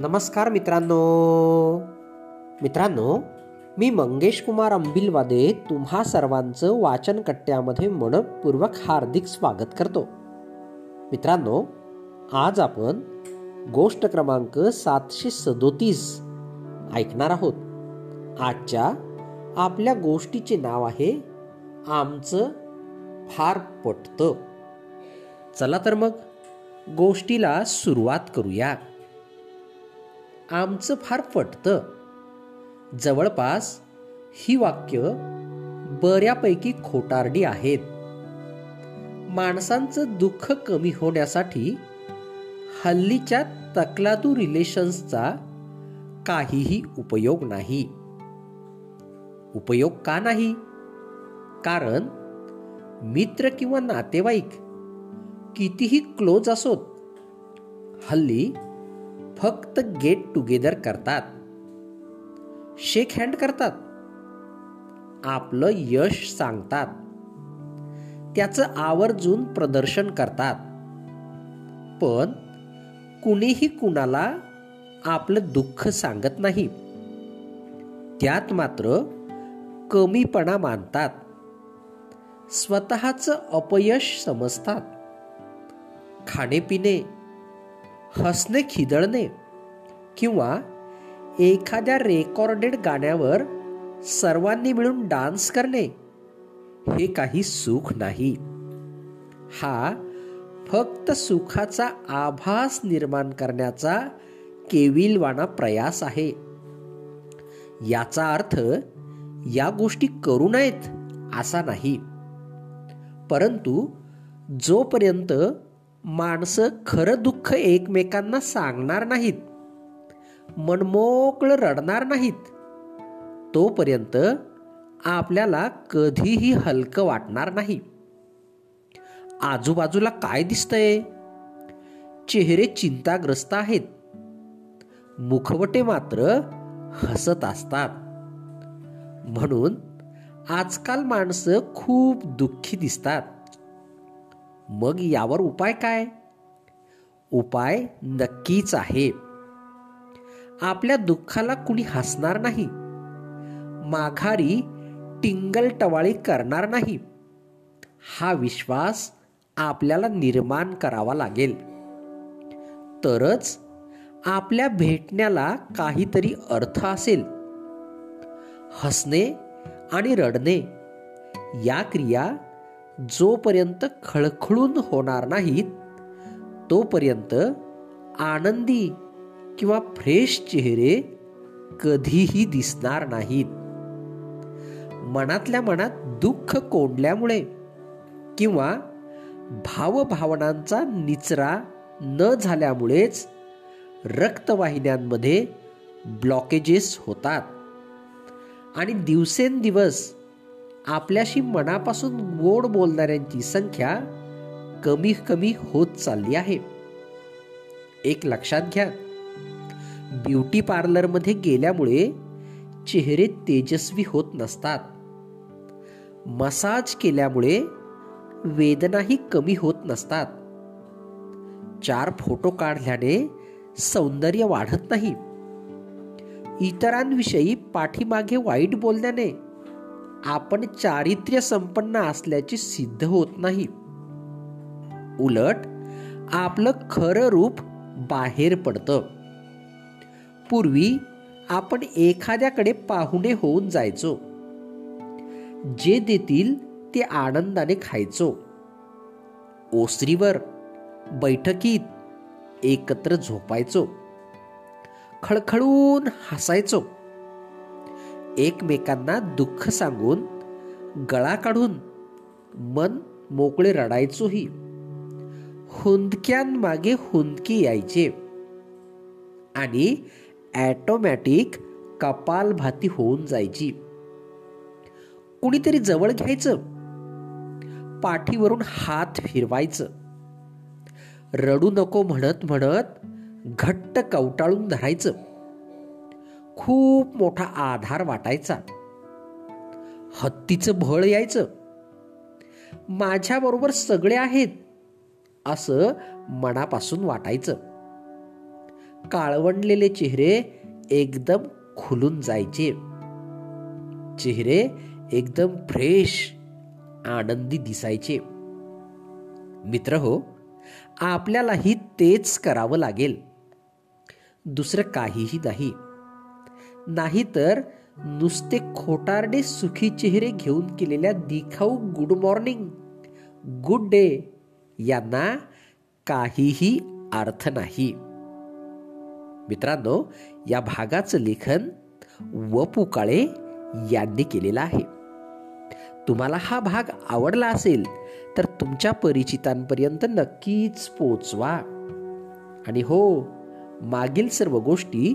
नमस्कार मित्रांनो. मित्रांनो मी मंगेश कुमार अंबिलवादे तुम्हा सर्वांचं वाचन कट्ट्यामध्ये मनपूर्वक हार्दिक स्वागत करतो. मित्रांनो आज आपण गोष्ट क्रमांक सातशे सदोतीस ऐकणार आहोत. आजच्या आपल्या गोष्टीचे नाव आहे आमचं फार पटतं. चला तर मग गोष्टीला सुरुवात करूया आमचं फार पटतं. जवळपास ही वाक्य बऱ्यापैकी खोटारडी आहेत. माणसांचं दुःख कमी होण्यासाठी हल्लीच्या तकलादू रिलेशन्सचा काहीही उपयोग नाही. उपयोग का नाही? कारण मित्र किंवा नातेवाईक कितीही क्लोज असोत हल्ली फक्त गेट टुगेदर करतात. शेक हँड करतात. आपलं यश सांगतात. त्याचं आवर्जून प्रदर्शन करतात. पण कुणीही कुणाला आपलं दुःख सांगत नाही. त्यात मात्र कमीपणा मानतात. स्वतःचं अपयश समजतात. खाणेपिणे हसणे खिदळणे किंवा एखाद्या रेकॉर्डेड गाण्यावर सर्वांनी मिळून डान्स करणे हे काही सुख नाही. हा फक्त सुखाचा आभास निर्माण करण्याचा केविलवाणा प्रयास आहे. याचा अर्थ या गोष्टी करू नयेत असा नाही. परंतु जोपर्यंत माणसं खरं दुःख एकमेकांना सांगणार नाहीत. मनमोकळं रडणार नाहीत. तोपर्यंत आपल्याला कधीही हलकं वाटणार नाही. आजूबाजूला काय दिसतंय? चेहरे चिंताग्रस्त आहेत. मुखवटे मात्र हसत असतात. म्हणून आजकाल माणसं खूप दुःखी दिसतात. मग यावर उपाय काय? उपाय नक्कीच आहे. आपल्या दुःखाला कुणी हसणार नाही. माघारी टिंगल टवाळी करणार नाही. हा विश्वास आपल्याला निर्माण करावा लागेल. तरच आपल्या भेटण्याला काहीतरी अर्थ असेल. हसणे आणि रडणे या क्रिया जोपर्यंत खळखळून होणार नाहीत तोपर्यंत आनंदी किंवा फ्रेश चेहरे कधीही दिसणार नाहीत. मनातल्या मनात दुःख कोंडल्यामुळे किंवा भावभावनांचा निचरा न झाल्यामुळेच रक्तवाहिन्यांमध्ये ब्लॉकेजेस होतात. आणि दिवसेंदिवस आपल्याशी मनापासून गोड बोलणाऱ्यांची संख्या कमी कमी होत चालली आहे. एक लक्षात घ्या. ब्युटी पार्लरमध्ये गेल्यामुळे चेहरे तेजस्वी होत नसतात. मसाज केल्यामुळे वेदनाही कमी होत नसतात. चार फोटो काढल्याने सौंदर्य वाढत नाही. इतरांविषयी पाठीमागे वाईट बोलण्याने आपण चारित्र्य संपन्न असल्याचे सिद्ध होत नाही. उलट आपलं खरं रूप बाहेर पडतं. पूर्वी आपण एखाद्याकडे पाहुणे होऊन जायचो. जे देतील ते आनंदाने खायचो. ओसरीवर बैठकीत एकत्र झोपायचो. खळखळून हसायचो. एकमेकांना दुःख सांगून गळा काढून मन मोकळे रडायचोही. हुंदक्यांमागे हुंदकी यायचे. आणि ॲटोमॅटिक कपालभाती होऊन जायची. कुणीतरी जवळ घ्यायचं. पाठीवरून हात फिरवायचं. रडू नको म्हणत म्हणत घट्ट कवटाळून धरायचं. खूप मोठा आधार वाटायचा. हत्तीचं भळ यायचं. माझ्याबरोबर सगळे आहेत असं मनापासून वाटायचं. काळवंडलेले चेहरे एकदम खुलून जायचे. चेहरे एकदम फ्रेश आनंदी दिसायचे. मित्र हो आपल्यालाही तेच करावं लागेल. दुसरं काहीही नाही. नाहीतर नुसते खोटारडे सुखी चेहरे घेऊन केलेल्या दिखाऊ गुड मॉर्निंग गुड डे यांना काहीही अर्थ नाही. मित्रांनो या भागाचं लेखन वपू काळे यांनी केलेलं आहे. तुम्हाला हा भाग आवडला असेल तर तुमच्या परिचितांपर्यंत नक्कीच पोचवा आणि हो मागील सर्व गोष्टी